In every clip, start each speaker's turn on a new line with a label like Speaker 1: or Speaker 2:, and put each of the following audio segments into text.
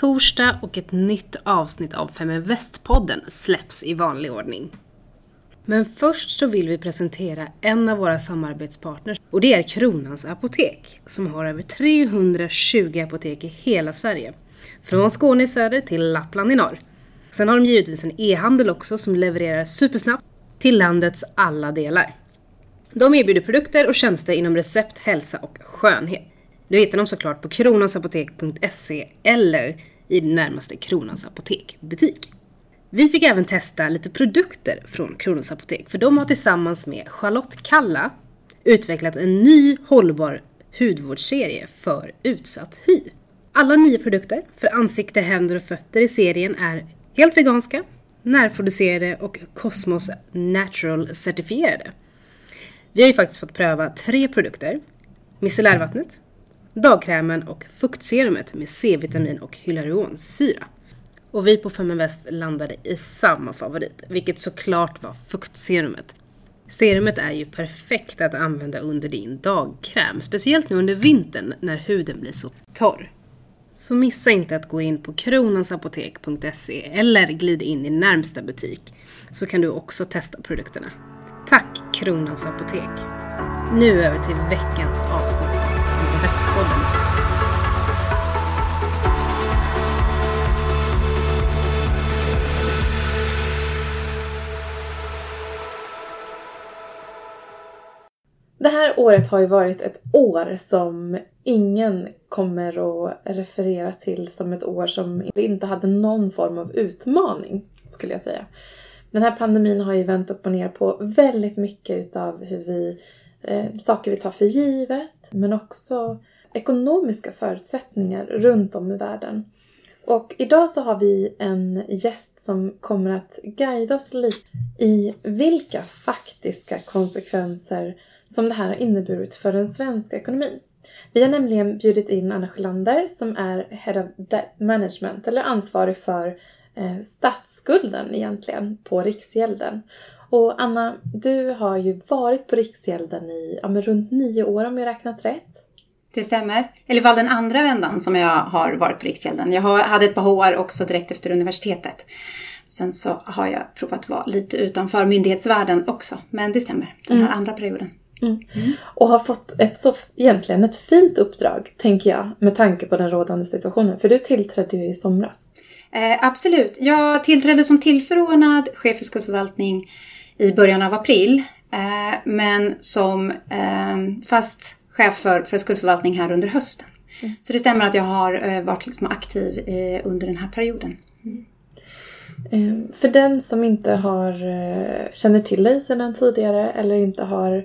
Speaker 1: torsdag och ett nytt avsnitt av Fem Väst-podden släpps i vanlig ordning. Men först så vill vi presentera en av våra samarbetspartners och det är Kronans Apotek som har över 320 apotek i hela Sverige. Från Skåne i söder till Lappland i norr. Sen har de givetvis en e-handel också som levererar supersnabbt till landets alla delar. De erbjuder produkter och tjänster inom recept, hälsa och skönhet. Du hittar dem såklart på kronansapotek.se eller i närmaste Kronans Apotek-butik. Vi fick även testa lite produkter från Kronans Apotek för de har tillsammans med Charlotte Kalla utvecklat en ny hållbar hudvårdsserie för utsatt hy. Alla nio produkter för ansikte, händer och fötter i serien är helt veganska, närproducerade och Cosmos Natural certifierade. Vi har ju faktiskt fått pröva tre produkter. Micellärvattnet, dagkrämen och fuktserumet med C-vitamin och hyaluronsyra. Och vi på Feminvest landade i samma favorit, vilket såklart var fuktserumet. Serumet är ju perfekt att använda under din dagkräm, speciellt nu under vintern när huden blir så torr. Så missa inte att gå in på kronansapotek.se eller glid in i närmsta butik så kan du också testa produkterna. Tack Kronans Apotek! Nu över till veckans avsnitt Västpodden.
Speaker 2: Det här året har ju varit ett år som ingen kommer att referera till som ett år som inte hade någon form av utmaning, skulle jag säga. Den här pandemin har ju vänt upp och ner på väldigt mycket utav hur vi, eh, saker vi tar för givet, men också ekonomiska förutsättningar runt om i världen. Och idag så har vi en gäst som kommer att guida oss lite i vilka faktiska konsekvenser som det här har inneburit för den svenska ekonomin. Vi har nämligen bjudit in Anna Sjölander som är Head of Debt Management, eller ansvarig för eh, statsskulden egentligen på Riksgälden. Och Anna, du har ju varit på Riksgälden i ja, men runt nio år om jag räknat rätt.
Speaker 3: Det stämmer. Eller i fall den andra vändan som jag har varit på Riksgälden. Jag hade ett par år också direkt efter universitetet. Sen så har jag provat att vara lite utanför myndighetsvärlden också. Men det stämmer, den här mm. andra perioden.
Speaker 2: Mm. Och har fått ett så, egentligen ett fint uppdrag, tänker jag, med tanke på den rådande situationen. För du tillträdde ju i somras.
Speaker 3: Eh, absolut. Jag tillträdde som tillförordnad chef för skuldförvaltning i början av april. Eh, men som eh, fast chef för, för skuldförvaltning här under hösten. Mm. Så det stämmer att jag har eh, varit liksom aktiv eh, under den här perioden. Mm.
Speaker 2: För den som inte har, eh, känner till dig sedan tidigare eller inte har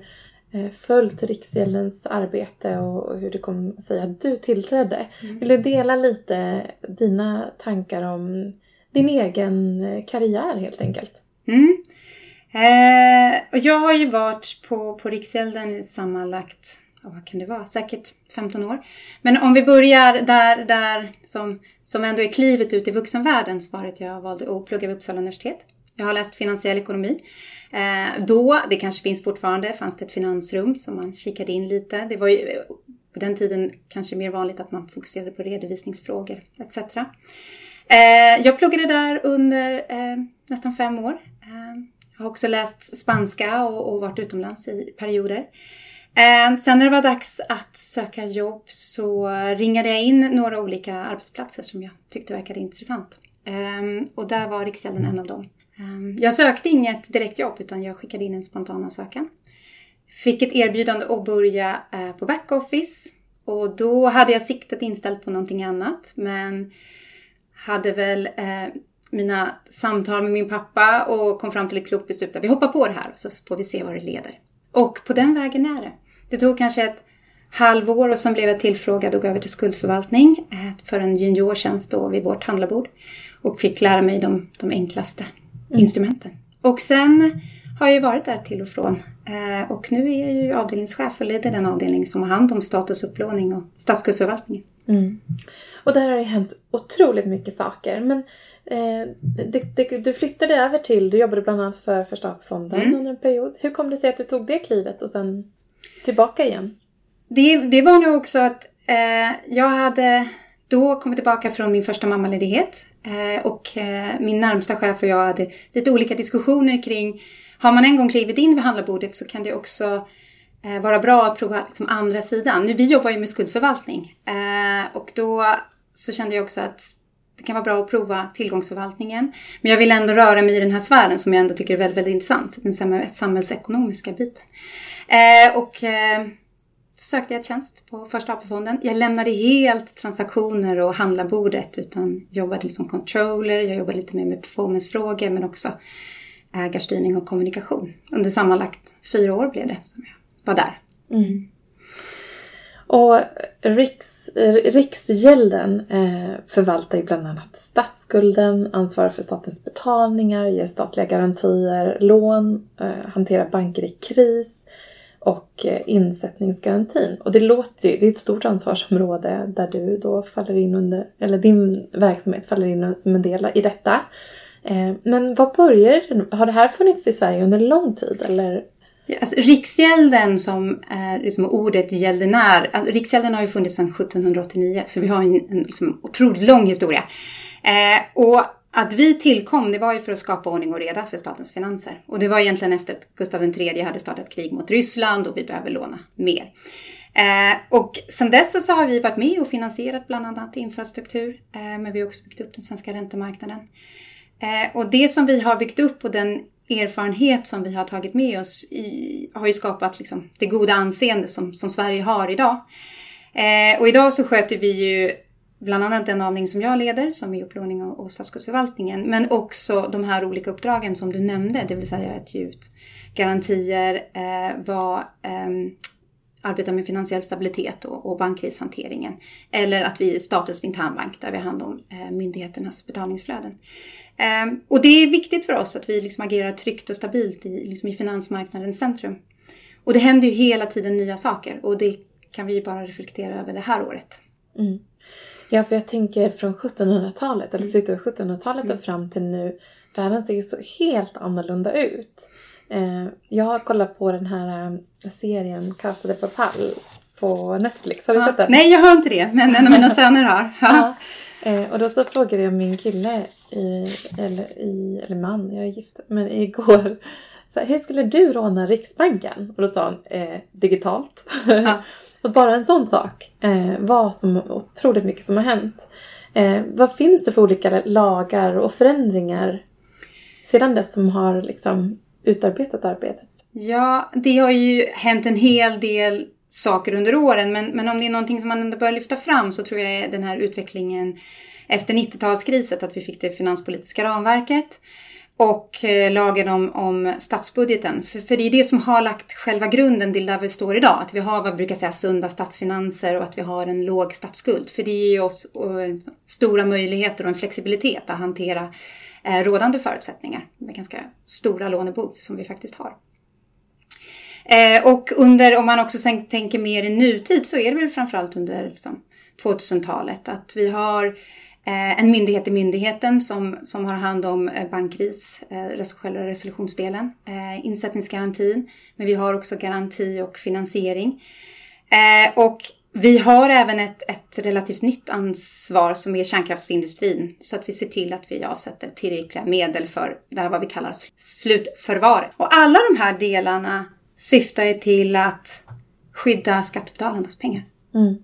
Speaker 2: Eh, följt Riksgäldens arbete och hur det kom sig att du tillträdde. Mm. Vill du dela lite dina tankar om din egen eh, karriär helt enkelt?
Speaker 3: Mm. Eh, och jag har ju varit på, på Riksgälden i sammanlagt, vad kan det vara, säkert 15 år. Men om vi börjar där, där som, som ändå är klivet ut i vuxenvärlden så var det att jag valde att plugga vid Uppsala universitet. Jag har läst finansiell ekonomi. Eh, då, det kanske finns fortfarande, fanns det ett finansrum som man kikade in lite. Det var ju på den tiden kanske mer vanligt att man fokuserade på redovisningsfrågor etc. Eh, jag pluggade där under eh, nästan fem år. Jag har också läst spanska och, och varit utomlands i perioder. Eh, sen när det var dags att söka jobb så ringade jag in några olika arbetsplatser som jag tyckte verkade intressant. Ehm, och där var Riksgälden en av dem. Ehm, jag sökte inget direktjobb utan jag skickade in en spontan ansökan. Fick ett erbjudande att börja eh, på backoffice och då hade jag siktet inställt på någonting annat men hade väl eh, mina samtal med min pappa och kom fram till ett klokt beslut vi hoppar på det här och så får vi se vad det leder. Och på den vägen är det. Det tog kanske ett halvår och sen blev jag tillfrågad och gå över till skuldförvaltning eh, för en juniortjänst då vid vårt handlarbord och fick lära mig de, de enklaste mm. instrumenten. Och sen har jag ju varit där till och från. Eh, och nu är jag ju avdelningschef och leder den avdelning som har hand om statusupplåning och statsskuldsförvaltningen.
Speaker 2: Mm. Och där har det hänt otroligt mycket saker. Men eh, det, det, du flyttade över till, du jobbade bland annat för Första AP-fonden mm. under en period. Hur kom det sig att du tog det klivet och sen tillbaka igen?
Speaker 3: Det, det var nog också att eh, jag hade då kom jag tillbaka från min första mammaledighet eh, och eh, min närmsta chef och jag hade lite olika diskussioner kring har man en gång klivit in vid handlarbordet så kan det också eh, vara bra att prova liksom, andra sidan. Nu, vi jobbar ju med skuldförvaltning och då så kände jag också att det kan vara bra att prova tillgångsförvaltningen. Men jag vill ändå röra mig i den här sfären som jag ändå tycker är väldigt, väldigt intressant. Den samhällsekonomiska biten. Eh, och eh, sökte jag tjänst på Första AP-fonden. Jag lämnade helt transaktioner och handlarbordet utan jobbade liksom som controller. Jag jobbade lite mer med performancefrågor men också ägarstyrning och kommunikation. Under sammanlagt fyra år blev det som jag var där. Mm.
Speaker 2: Och Riks, Riksgälden eh, förvaltar ju bland annat statsskulden, ansvarar för statens betalningar, ger statliga garantier, lån, eh, hanterar banker i kris, och eh, insättningsgarantin. Och det låter ju, det är ett stort ansvarsområde där du då faller in under, eller din verksamhet faller in som en del i detta. Eh, men vad börjar Har det här funnits i Sverige under lång tid eller?
Speaker 3: Ja, alltså, Riksgälden som är liksom ordet gäldenär, alltså, Riksgälden har ju funnits sedan 1789 så vi har en, en liksom, otroligt lång historia. Eh, och att vi tillkom, det var ju för att skapa ordning och reda för statens finanser. Och det var egentligen efter att Gustav III hade startat krig mot Ryssland och vi behöver låna mer. Eh, och sedan dess så har vi varit med och finansierat bland annat infrastruktur, eh, men vi har också byggt upp den svenska räntemarknaden. Eh, och det som vi har byggt upp och den erfarenhet som vi har tagit med oss i, har ju skapat liksom, det goda anseende som, som Sverige har idag. Eh, och idag så sköter vi ju bland annat den avning som jag leder, som är upplåning och, och statsskuldsförvaltningen, men också de här olika uppdragen som du nämnde, det vill säga att ge ut garantier, eh, var, eh, arbeta med finansiell stabilitet och, och bankkrishanteringen. Eller att vi är statens internbank där vi har hand om eh, myndigheternas betalningsflöden. Eh, och det är viktigt för oss att vi liksom agerar tryggt och stabilt i, liksom i finansmarknadens centrum. Och det händer ju hela tiden nya saker och det kan vi ju bara reflektera över det här året. Mm.
Speaker 2: Ja, för jag tänker från 1700-talet, eller mm. slutet av 1700-talet och mm. fram till nu. Världen ser ju så helt annorlunda ut. Eh, jag har kollat på den här eh, serien Casa de Papal på Netflix. Har du
Speaker 3: ja.
Speaker 2: sett den?
Speaker 3: Nej, jag har inte det. Men en av mina söner har.
Speaker 2: Ja. Eh, och då så frågade jag min kille, i, eller, i, eller man, jag är gift, men igår. Så här, hur skulle du råna Riksbanken? Och då sa han, eh, digitalt. Ja. Och bara en sån sak eh, var som otroligt mycket som har hänt. Eh, vad finns det för olika lagar och förändringar sedan dess som har liksom utarbetat arbetet?
Speaker 3: Ja, det har ju hänt en hel del saker under åren men, men om det är någonting som man ändå bör lyfta fram så tror jag är den här utvecklingen efter 90-talskrisen, att vi fick det finanspolitiska ramverket och eh, lagen om, om statsbudgeten. För, för det är det som har lagt själva grunden till där vi står idag. Att vi har vad vi brukar säga sunda statsfinanser och att vi har en låg statsskuld. För det ger ju oss eh, stora möjligheter och en flexibilitet att hantera eh, rådande förutsättningar med ganska stora lånebehov som vi faktiskt har. Eh, och under, om man också tänker mer i nutid så är det väl framförallt under liksom, 2000-talet att vi har Eh, en myndighet i myndigheten som, som har hand om eh, bankris, eh, själva resolutionsdelen, eh, insättningsgarantin. Men vi har också garanti och finansiering. Eh, och vi har även ett, ett relativt nytt ansvar som är kärnkraftsindustrin. Så att vi ser till att vi avsätter tillräckliga medel för det här vad vi kallar slutförvaret. Och alla de här delarna syftar ju till att skydda skattebetalarnas pengar. Mm.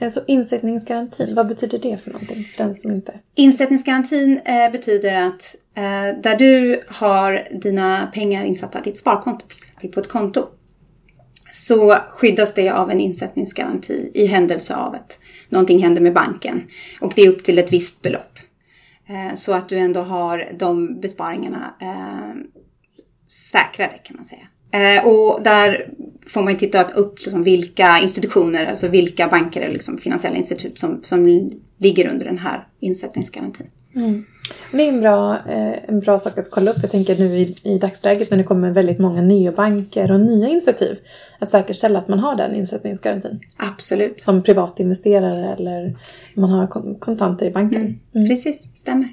Speaker 2: Alltså insättningsgarantin, vad betyder det för någonting för den som inte...
Speaker 3: Insättningsgarantin eh, betyder att eh, där du har dina pengar insatta, ditt sparkonto till exempel, på ett konto, så skyddas det av en insättningsgaranti i händelse av att någonting händer med banken. Och det är upp till ett visst belopp. Eh, så att du ändå har de besparingarna eh, säkrade kan man säga. Eh, och där får man ju titta upp liksom vilka institutioner, alltså vilka banker eller liksom finansiella institut som, som ligger under den här insättningsgarantin. Mm.
Speaker 2: Det är en bra, eh, en bra sak att kolla upp. Jag tänker nu i, i dagsläget när det kommer väldigt många nya banker och nya initiativ. Att säkerställa att man har den insättningsgarantin.
Speaker 3: Absolut.
Speaker 2: Som privatinvesterare eller man har kontanter i banken.
Speaker 3: Mm. Mm. Precis, stämmer.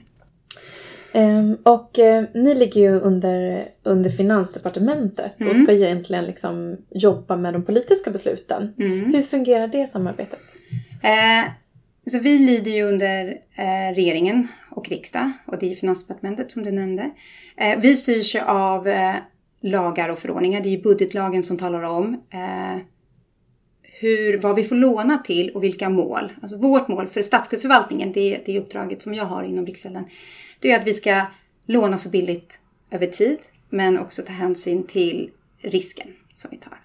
Speaker 2: Um, och uh, ni ligger ju under, under Finansdepartementet mm. och ska egentligen liksom jobba med de politiska besluten. Mm. Hur fungerar det samarbetet?
Speaker 3: Uh, Så vi lyder ju under eh, regeringen och riksdag och det är Finansdepartementet som du nämnde. Eh, vi styrs ju av eh, lagar och förordningar. Det är ju budgetlagen som talar om eh, hur, vad vi får låna till och vilka mål. Alltså vårt mål för statsskuldsförvaltningen, det, det uppdraget som jag har inom Riksgälden, det är att vi ska låna så billigt över tid, men också ta hänsyn till risken som vi tar.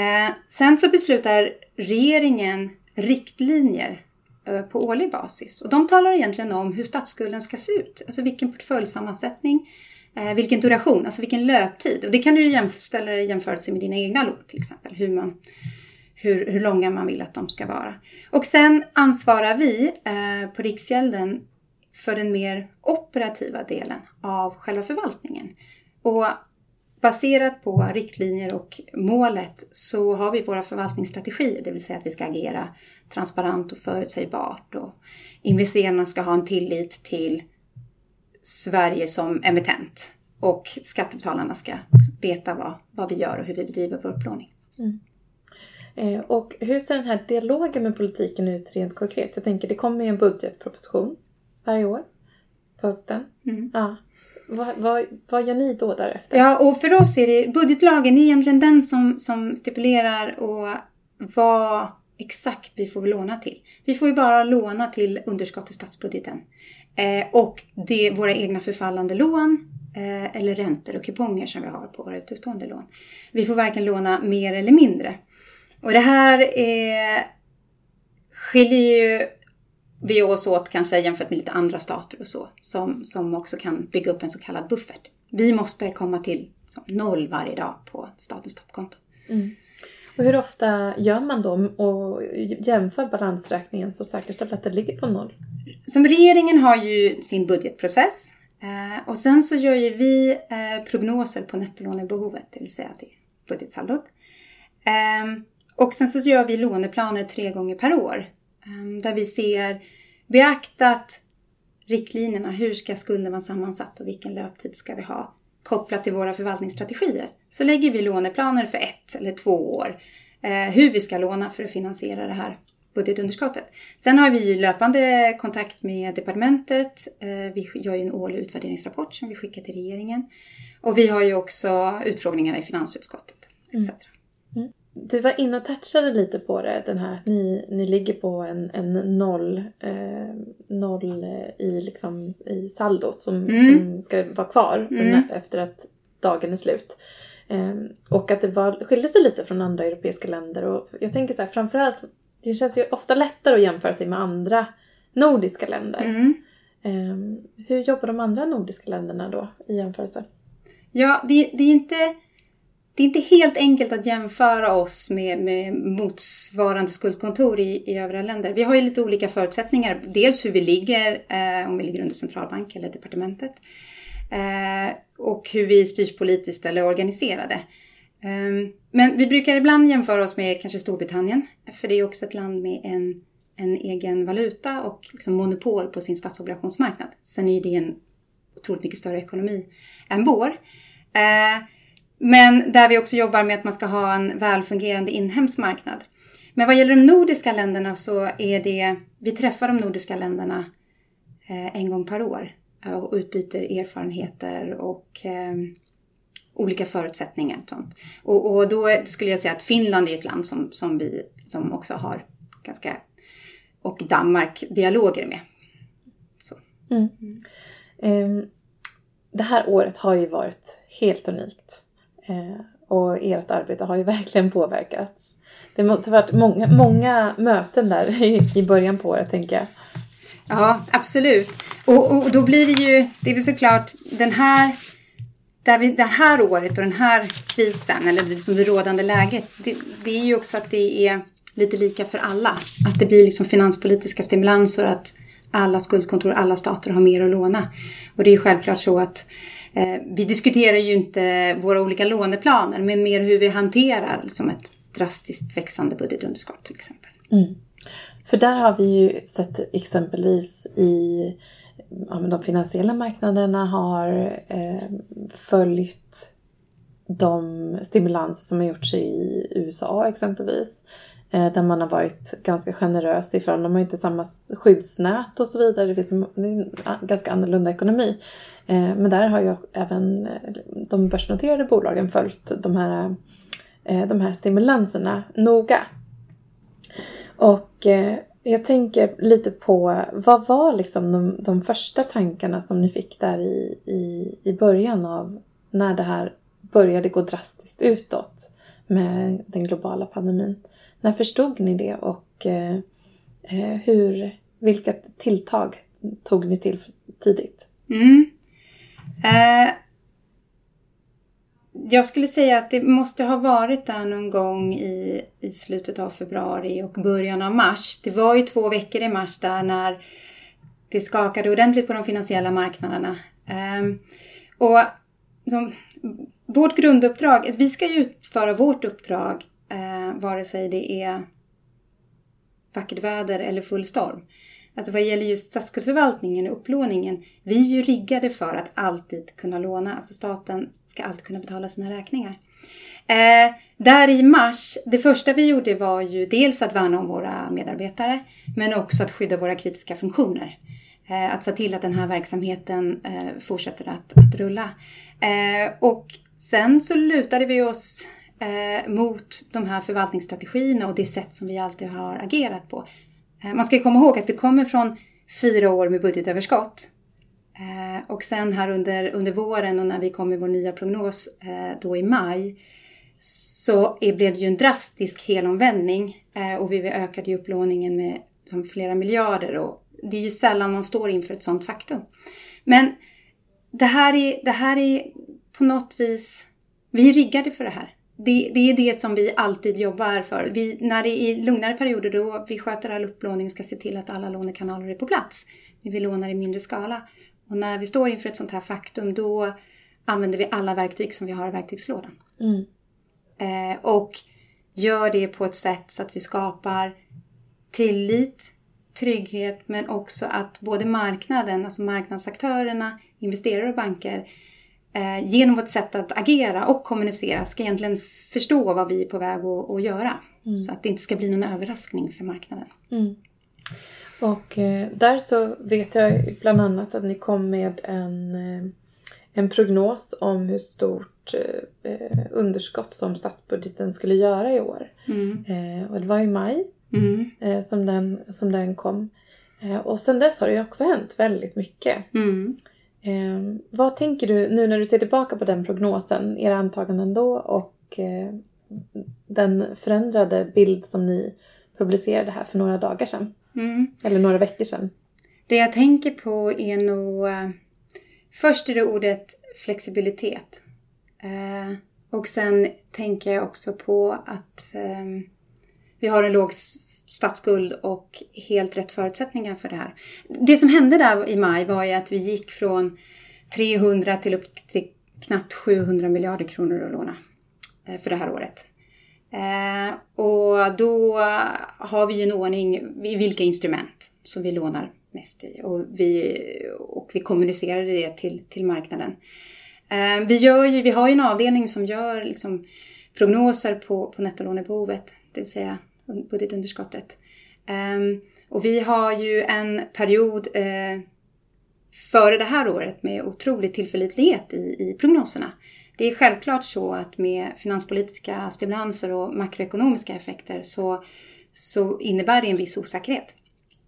Speaker 3: Eh, sen så beslutar regeringen riktlinjer eh, på årlig basis och de talar egentligen om hur statsskulden ska se ut, alltså vilken portföljsammansättning, eh, vilken duration, alltså vilken löptid. Och det kan du ju ställa i jämförelse med dina egna lån till exempel, hur man hur, hur långa man vill att de ska vara. Och sen ansvarar vi eh, på Riksgälden för den mer operativa delen av själva förvaltningen. Och baserat på riktlinjer och målet så har vi våra förvaltningsstrategier, det vill säga att vi ska agera transparent och förutsägbart och investerarna ska ha en tillit till Sverige som emittent och skattebetalarna ska veta vad, vad vi gör och hur vi bedriver vår upplåning. Mm.
Speaker 2: Eh, och hur ser den här dialogen med politiken ut rent konkret? Jag tänker det kommer ju en budgetproposition varje år på hösten. Mm. Ja. Vad, vad, vad gör ni då därefter?
Speaker 3: Ja, och för oss är det budgetlagen är egentligen den som, som stipulerar och vad exakt vi får låna till. Vi får ju bara låna till underskott i statsbudgeten. Eh, och det, våra egna förfallande lån eh, eller räntor och kuponger som vi har på våra utestående lån. Vi får varken låna mer eller mindre. Och det här är, skiljer ju vi oss åt kanske jämfört med lite andra stater och så, som, som också kan bygga upp en så kallad buffert. Vi måste komma till noll varje dag på statens toppkonto. Mm.
Speaker 2: Och hur ofta gör man då och jämför balansräkningen så säkerställer att det ligger på noll?
Speaker 3: Som regeringen har ju sin budgetprocess eh, och sen så gör ju vi eh, prognoser på nettolånebehovet, det vill säga till budgetsaldot. Eh, och sen så gör vi låneplaner tre gånger per år. Ehm, där vi ser beaktat riktlinjerna. Hur ska skulden vara sammansatt och vilken löptid ska vi ha? Kopplat till våra förvaltningsstrategier. Så lägger vi låneplaner för ett eller två år. Eh, hur vi ska låna för att finansiera det här budgetunderskottet. Sen har vi löpande kontakt med departementet. Eh, vi gör ju en årlig utvärderingsrapport som vi skickar till regeringen. Och vi har ju också utfrågningar i finansutskottet etc. Mm. mm.
Speaker 2: Du var inne och touchade lite på det, den här, ni, ni ligger på en, en noll, eh, noll i, liksom, i saldot som, mm. som ska vara kvar mm. efter att dagen är slut. Eh, och att det var, skilde sig lite från andra europeiska länder. Och jag tänker så här, framförallt, det känns ju ofta lättare att jämföra sig med andra nordiska länder. Mm. Eh, hur jobbar de andra nordiska länderna då i jämförelse?
Speaker 3: Ja, det, det är inte det är inte helt enkelt att jämföra oss med, med motsvarande skuldkontor i, i övriga länder. Vi har ju lite olika förutsättningar. Dels hur vi ligger, eh, om vi ligger under centralbank eller departementet. Eh, och hur vi styrs politiskt eller organiserade. Eh, men vi brukar ibland jämföra oss med kanske Storbritannien. För det är också ett land med en, en egen valuta och liksom monopol på sin statsobligationsmarknad. Sen är det en otroligt mycket större ekonomi än vår. Eh, men där vi också jobbar med att man ska ha en välfungerande inhemsk marknad. Men vad gäller de nordiska länderna så är det, vi träffar de nordiska länderna eh, en gång per år och utbyter erfarenheter och eh, olika förutsättningar. Och, sånt. Och, och, då skulle jag säga att Finland är ett land som, som vi som också har ganska, och Danmark, dialoger med.
Speaker 2: Mm. Mm. Um, det här året har ju varit helt unikt. Eh, och ert arbete har ju verkligen påverkats. Det måste ha varit många, många möten där i, början på året tänker jag.
Speaker 3: Ja, absolut. Och, och då blir det ju, det är väl såklart den här, där vi, det här året och den här krisen, eller liksom det rådande läget, det, det är ju också att det är lite lika för alla. Att det blir liksom finanspolitiska stimulanser, att alla skuldkontor, alla stater har mer att låna. Och det är ju självklart så att Eh, vi diskuterar ju inte våra olika låneplaner, men mer hur vi hanterar liksom ett drastiskt växande budgetunderskott till exempel. Mm.
Speaker 2: För där har vi ju sett exempelvis i ja, de finansiella marknaderna har eh, följt de stimulanser som har gjorts i USA exempelvis eh, där man har varit ganska generös ifrån. De har inte samma skyddsnät och så vidare. Det finns en ganska annorlunda ekonomi. Eh, men där har ju även eh, de börsnoterade bolagen följt de här, eh, de här stimulanserna noga. Och eh, jag tänker lite på, vad var liksom de, de första tankarna som ni fick där i, i, i början av när det här började gå drastiskt utåt med den globala pandemin? När förstod ni det och eh, eh, hur, vilka tilltag tog ni till tidigt?
Speaker 3: Mm. Eh, jag skulle säga att det måste ha varit där någon gång i, i slutet av februari och början av mars. Det var ju två veckor i mars där när det skakade ordentligt på de finansiella marknaderna. Eh, och som, vårt grunduppdrag, vi ska ju utföra vårt uppdrag eh, vare sig det är vackert väder eller full storm. Alltså vad gäller just statsskuldsförvaltningen och upplåningen, vi är ju riggade för att alltid kunna låna. Alltså staten ska alltid kunna betala sina räkningar. Eh, där i mars, det första vi gjorde var ju dels att värna om våra medarbetare, men också att skydda våra kritiska funktioner. Eh, att se till att den här verksamheten eh, fortsätter att, att rulla. Eh, och sen så lutade vi oss eh, mot de här förvaltningsstrategierna och det sätt som vi alltid har agerat på. Eh, man ska komma ihåg att vi kommer från fyra år med budgetöverskott. Eh, och sen här under, under våren och när vi kom med vår nya prognos eh, då i maj så blev det ju en drastisk helomvändning eh, och vi ökade ju upplåningen med flera miljarder och det är ju sällan man står inför ett sådant faktum. Men det här är, det här är på något vis, vi är riggade för det här det, det, är det som vi alltid jobbar för. Vi, när det är lugnare perioder då vi sköter all upplåning ska se till att alla lånekanaler är på plats. Men vi lånar i mindre skala. Och när vi står inför ett sånt här faktum då använder vi alla verktyg som vi har i verktygslådan. Mm. Eh, och gör det på ett sätt så att vi skapar tillit, trygghet men också att både marknaden, alltså marknadsaktörerna, investerare och banker eh, genom vårt sätt att agera och kommunicera ska egentligen förstå vad vi är på väg att, att göra. Mm. Så att det inte ska bli någon överraskning för marknaden.
Speaker 2: Mm. Och eh, där så vet jag bland annat att ni kom med en, eh, en prognos om hur stort eh, underskott som statsbudgeten skulle göra i år. Mm. Eh, och det var i maj mm. eh, som, den, som den kom. och sen dess har det ju också hänt väldigt mycket. Eh, vad tänker du nu när du ser tillbaka på den prognosen, era antaganden då och eh, den förändrade bild som ni publicerade här för några dagar sedan? Mm. Eller några veckor sedan.
Speaker 3: Det jag tänker på är nog... Eh, först är det ordet flexibilitet. Eh, och sen tänker jag också på att ehm, vi har en låg statsskuld och helt rätt förutsättningar för det här. Det som hände där i maj var ju att vi gick från 300 till upp till knappt 700 miljarder kronor att låna eh, för det här året. Eh, och då har vi ju en ordning i vilka instrument som vi lånar mest i och vi, och vi kommunicerade det till, till marknaden. Eh, vi, gör ju, vi har ju en avdelning som gör liksom prognoser på, på nettolånebehovet, det vill säga budgetunderskottet. Ehm, och vi har ju en period eh, före det här året med otrolig tillförlitlighet i, i prognoserna. Det är självklart så att med finanspolitiska stimulanser och makroekonomiska effekter så, så innebär det en viss osäkerhet.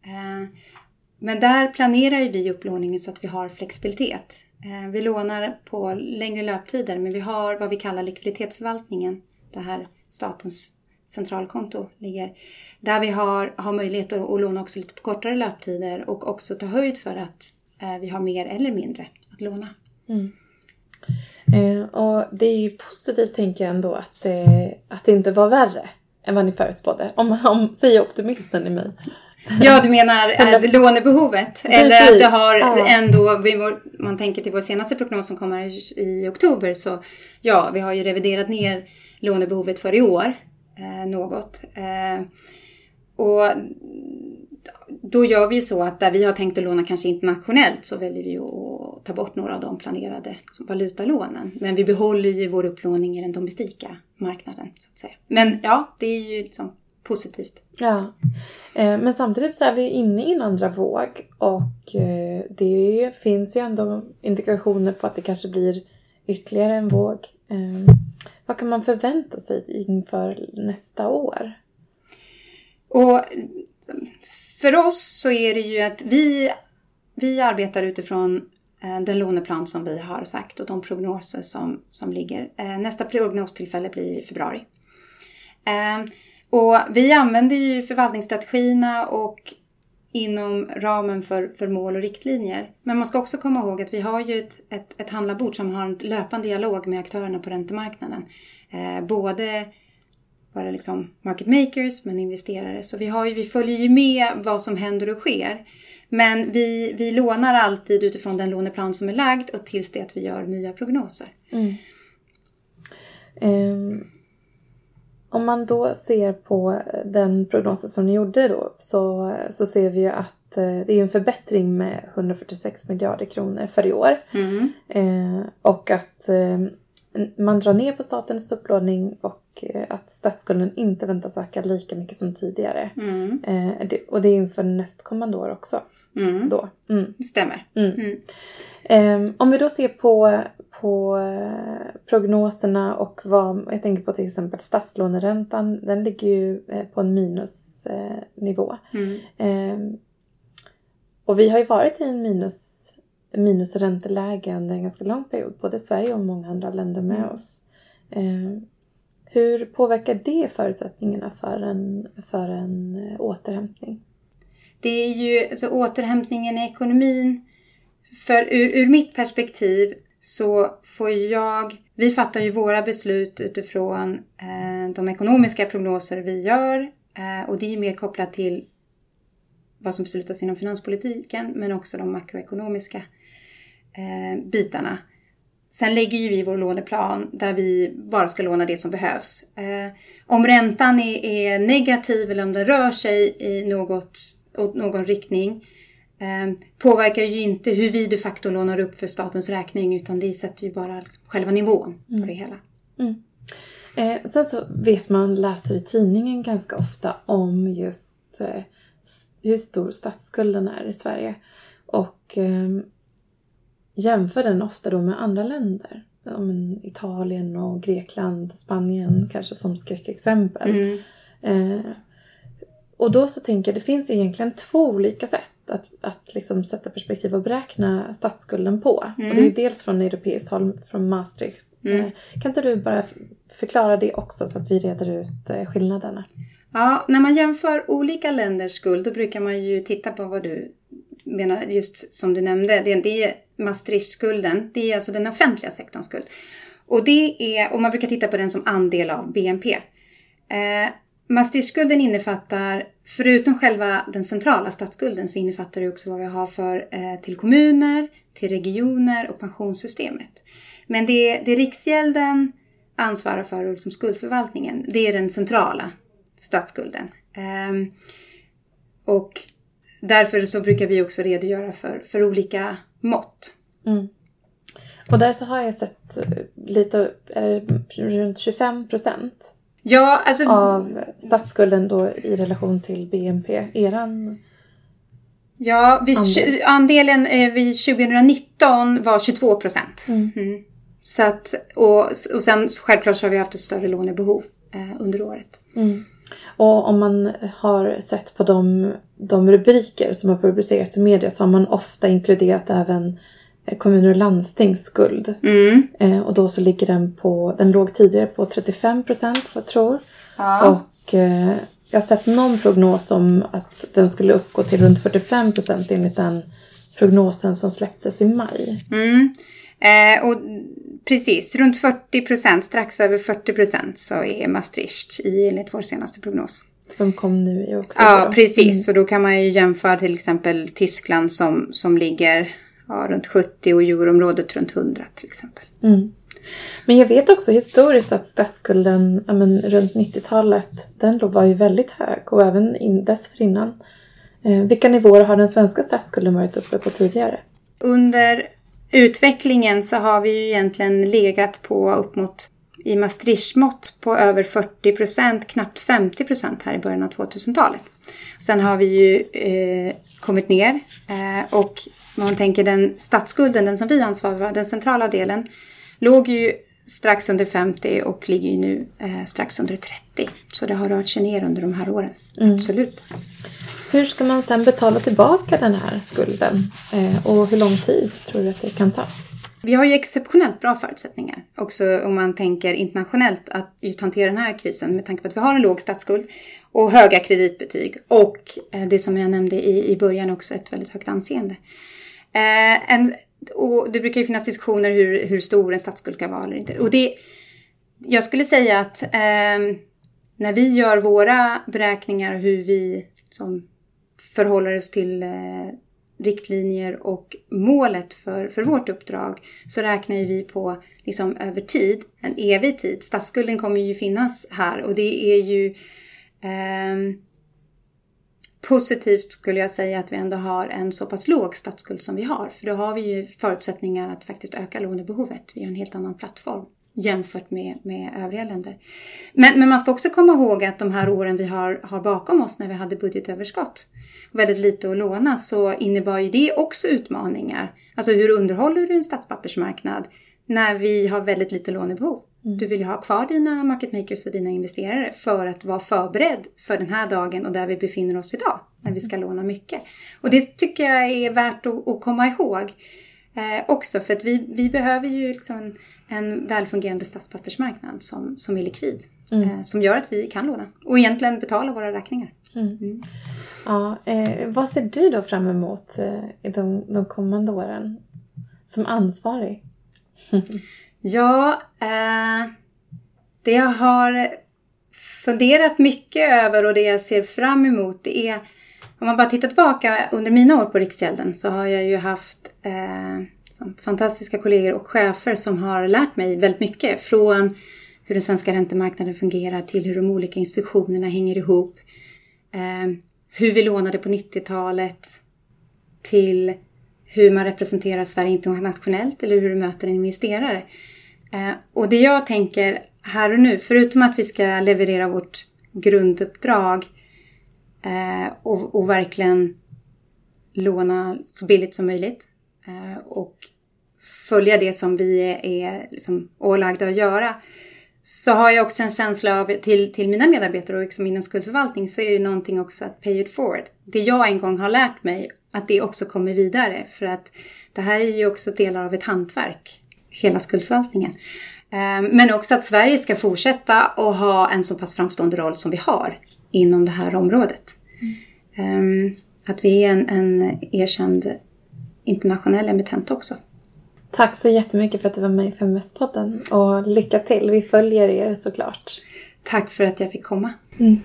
Speaker 3: Ehm, men där planerar vi upplåningen så att vi har flexibilitet. Ehm, vi lånar på längre löptider men vi har vad vi kallar likviditetsförvaltningen. Det här statens centralkonto ligger. Där vi har, har möjlighet att, att låna också lite på kortare löptider och också ta höjd för att eh, vi har mer eller mindre att låna. Mm.
Speaker 2: Eh, och det är ju positivt tänker jag ändå att det, att det inte var värre än vad ni förutspådde. Om, om säger optimisten i mig.
Speaker 3: Ja, du menar äh, lånebehovet? Precis. Eller att det har ja. ändå, man tänker till vår senaste prognos som kommer i, oktober, så ja, vi har ju reviderat ner lånebehovet för i år eh, Eh, något. Eh, och då gör vi ju så att där vi har tänkt att låna kanske internationellt så väljer vi att ta bort några av de planerade liksom, valutalånen. Men vi behåller ju vår upplåning i den domestika marknaden. så att säga. Men ja, det är ju liksom positivt.
Speaker 2: Ja. Eh, men samtidigt så är vi inne i en andra våg och eh, det finns ju ändå indikationer på att det kanske blir ytterligare en våg. Eh, vad kan man förvänta sig inför nästa år?
Speaker 3: Och för oss så är det ju att vi, vi arbetar utifrån eh, den låneplan som vi har sagt och de prognoser som, som ligger. Eh, nästa prognostillfälle blir i februari. Ehm, och vi använder ju förvaltningsstrategierna och inom ramen för, för mål och riktlinjer. Men man ska också komma ihåg att vi har ju ett, ett, ett handlarbord som har en löpande dialog med aktörerna på räntemarknaden. Eh, både bara liksom market makers men investerare. Så vi, har ju, vi följer ju med vad som händer och sker. Men vi, vi lånar alltid utifrån den låneplan som är lagd och tills det att vi gör nya prognoser. Mm.
Speaker 2: Um, om man då ser på den prognosen som ni gjorde då så, så ser vi ju att eh, det är en förbättring med 146 miljarder kronor för i år. Mm. Eh, och att eh, man drar ner på statens upplåning och eh, att statsskulden inte väntas öka lika mycket som tidigare. Mm. Eh, det, och det är inför nästkommande år också.
Speaker 3: Mm.
Speaker 2: Då.
Speaker 3: Mm. Stämmer.
Speaker 2: Mm. mm. Um, om vi då ser på, på uh, prognoserna och vad, jag tänker på till exempel statslåneräntan, den ligger ju uh, på en minusnivå. Mm. um, och vi har ju varit i en minus, minusränteläge under en ganska lång period, både Sverige och många andra länder med oss. Um, hur påverkar det förutsättningarna för en, för en eh, återhämtning?
Speaker 3: Det är ju, alltså återhämtningen i ekonomin för ur, ur mitt perspektiv så får jag, vi fattar ju våra beslut utifrån eh, de ekonomiska prognoser vi gör eh, och det är ju mer kopplat till vad som beslutas inom finanspolitiken men också de makroekonomiska eh, bitarna. Sen lägger ju vi vår låneplan där vi bara ska låna det som behövs. Eh, om räntan är, är, negativ eller om den rör sig i något, åt någon riktning eh, påverkar ju inte hur vi de facto lånar upp för statens räkning utan det sätter ju bara liksom själva nivån mm. på det hela.
Speaker 2: Mm. Eh, sen så vet man, läser i tidningen ganska ofta om just eh, hur stor statsskulden är i Sverige. Och eh, jämför den ofta då med andra länder. Italien och Grekland, Spanien kanske som skräckexempel. Mm. Eh, och då så tänker jag, det finns egentligen två olika sätt att, att liksom sätta perspektiv och beräkna statsskulden på. Mm. Och det är dels från europeiskt håll, från Maastricht. Mm. Eh, kan inte du bara förklara det också så att vi reder ut eh, skillnaderna?
Speaker 3: Ja, när man jämför olika länders skuld då brukar man ju titta på vad du menar, just som du nämnde. Det, det Maastrichtskulden, det är alltså den offentliga sektorns skuld. Och, det är, och man brukar titta på den som andel av BNP. Eh, Maastrichtskulden innefattar, förutom själva den centrala statsskulden, så innefattar det också vad vi har för eh, till kommuner, till regioner och pensionssystemet. Men det, det Riksgälden ansvarar för, och liksom skuldförvaltningen, det är den centrala statsskulden. Eh, och därför så brukar vi också redogöra för, för olika mått.
Speaker 2: Mm. Och där så har jag sett eh, lite, är det runt 25 procent
Speaker 3: Ja, alltså...
Speaker 2: Av statsskulden då i relation till BNP. Eran
Speaker 3: Ja, vid, andel. andelen eh, vid 2019 var 22 procent. Mm. Mm. Så att, och, och sen självklart så har vi haft ett större lånebehov eh, under året.
Speaker 2: Mm. Och om man har sett på de, de rubriker som har publicerats i media så har man ofta inkluderat även Eh, kommuner och landstings skuld. Mm. Eh, och då så ligger den på, den låg tidigare på 35 procent jag tror. Ja. Och eh, jag har sett någon prognos om att den skulle uppgå till runt 45 procent enligt den prognosen som släpptes i maj.
Speaker 3: Mm. Eh, och precis, runt 40 procent, strax över 40 procent så är Maastricht i enligt vår senaste prognos.
Speaker 2: Som kom nu i oktober.
Speaker 3: Ja, precis. Mm. Och då kan man ju jämföra till exempel Tyskland som, som ligger ja, runt 70 och euroområdet runt 100 till exempel.
Speaker 2: Mm. Men jag vet också historiskt att statsskulden ja, men, runt 90-talet, den var ju väldigt hög och även in, dessförinnan. Eh, vilka nivåer har den svenska statsskulden varit uppe på tidigare?
Speaker 3: Under utvecklingen så har vi ju egentligen legat på upp mot i Maastricht-mått på över 40 procent, knappt 50 procent här i början av 2000-talet. Sen har vi ju eh, kommit ner eh, och man tänker den statsskulden, den som vi ansvarar för, den centrala delen, låg ju strax under 50 och ligger ju nu eh, strax under 30. Så det har rört sig ner under de här åren. Mm. Absolut.
Speaker 2: Hur ska man sen betala tillbaka den här skulden? Eh, och hur lång tid tror du att det kan ta?
Speaker 3: Vi har ju exceptionellt bra förutsättningar också om man tänker internationellt att just hantera den här krisen med tanke på att vi har en låg statsskuld och höga kreditbetyg och eh, det som jag nämnde i, i början också ett väldigt högt anseende. Eh, en, och det brukar ju finnas diskussioner hur, hur stor en statsskuld kan vara eller inte. Och det, jag skulle säga att eh, när vi gör våra beräkningar och hur vi som förhåller oss till eh, riktlinjer och målet för, för vårt uppdrag så räknar vi på liksom över tid, en evig tid. Statsskulden kommer ju finnas här och det är ju eh, positivt skulle jag säga att vi ändå har en så pass låg statsskuld som vi har. För då har vi ju förutsättningar att faktiskt öka lånebehovet. Vi har en helt annan plattform jämfört med, med övriga länder. Men, men man ska också komma ihåg att de här åren vi har, har bakom oss när vi hade budgetöverskott och väldigt lite att låna så innebar ju det också utmaningar. Alltså hur underhåller du en statspappersmarknad när vi har väldigt lite lånebehov? Mm. Du vill ju ha kvar dina market makers och dina investerare för att vara förberedd för den här dagen och där vi befinner oss idag när vi ska mm. låna mycket. Och det tycker jag är värt att, att komma ihåg eh, också för att vi, vi behöver ju liksom en, välfungerande statspappersmarknad som, som är likvid. Mm. Eh, som gör att vi kan låna och egentligen betala våra räkningar. Mm.
Speaker 2: mm. Ja, eh, vad ser du då fram emot eh, i de, de kommande åren som ansvarig?
Speaker 3: Ja, eh, det jag har funderat mycket över och det jag ser fram emot det är om man bara tittar tillbaka under mina år på Riksgälden så har jag ju haft liksom, fantastiska kollegor och chefer som har lärt mig väldigt mycket. Från hur den svenska räntemarknaden fungerar till hur de olika institutionerna hänger ihop. Eh, hur vi lånade på 90-talet till hur man representerar Sverige internationellt eller hur du möter en investerare. Eh, och det jag tänker här och nu, förutom att vi ska leverera vårt grunduppdrag eh, och, och verkligen låna så billigt som möjligt och följa det som vi är, liksom ålagda att göra så har jag också en känsla av till, till mina medarbetare och liksom inom skuldförvaltning så är det någonting också att pay it forward. Det jag en gång har lärt mig, att det också kommer vidare. För att det här är ju också delar av ett hantverk, hela skuldförvaltningen. Ehm, men också att Sverige ska fortsätta att ha en så pass framstående roll som vi har inom det här området. Mm. Att vi är en, en erkänd internationell emittent också.
Speaker 2: Tack så jättemycket för att du var med i Feminvest-podden och lycka till. Vi följer er såklart.
Speaker 3: Tack för att jag fick komma.
Speaker 2: Mm.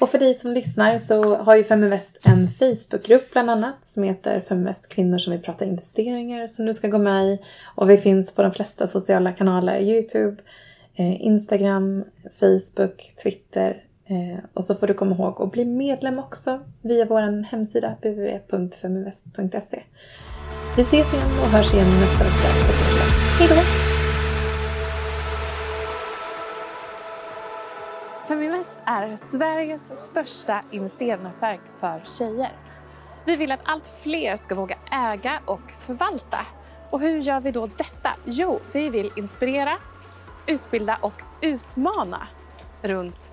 Speaker 2: Och för dig som lyssnar så har ju Feminvest en Facebookgrupp bland annat som heter Feminvest kvinnor som vill prata investeringar som du ska gå med i. Och vi finns på de flesta sociala kanaler. Youtube, eh, Instagram, Facebook, Twitter. Eh, och så får du komma ihåg att bli medlem också via vår hemsida www.feminvest.se. Vi ses igen och hörs igen nästa vecka. Hej då! Feminvest är Sveriges största investeringsnätverk för tjejer. Vi vill att allt fler ska våga äga och förvalta. Och hur gör vi då detta? Jo, vi vill inspirera, utbilda och utmana runt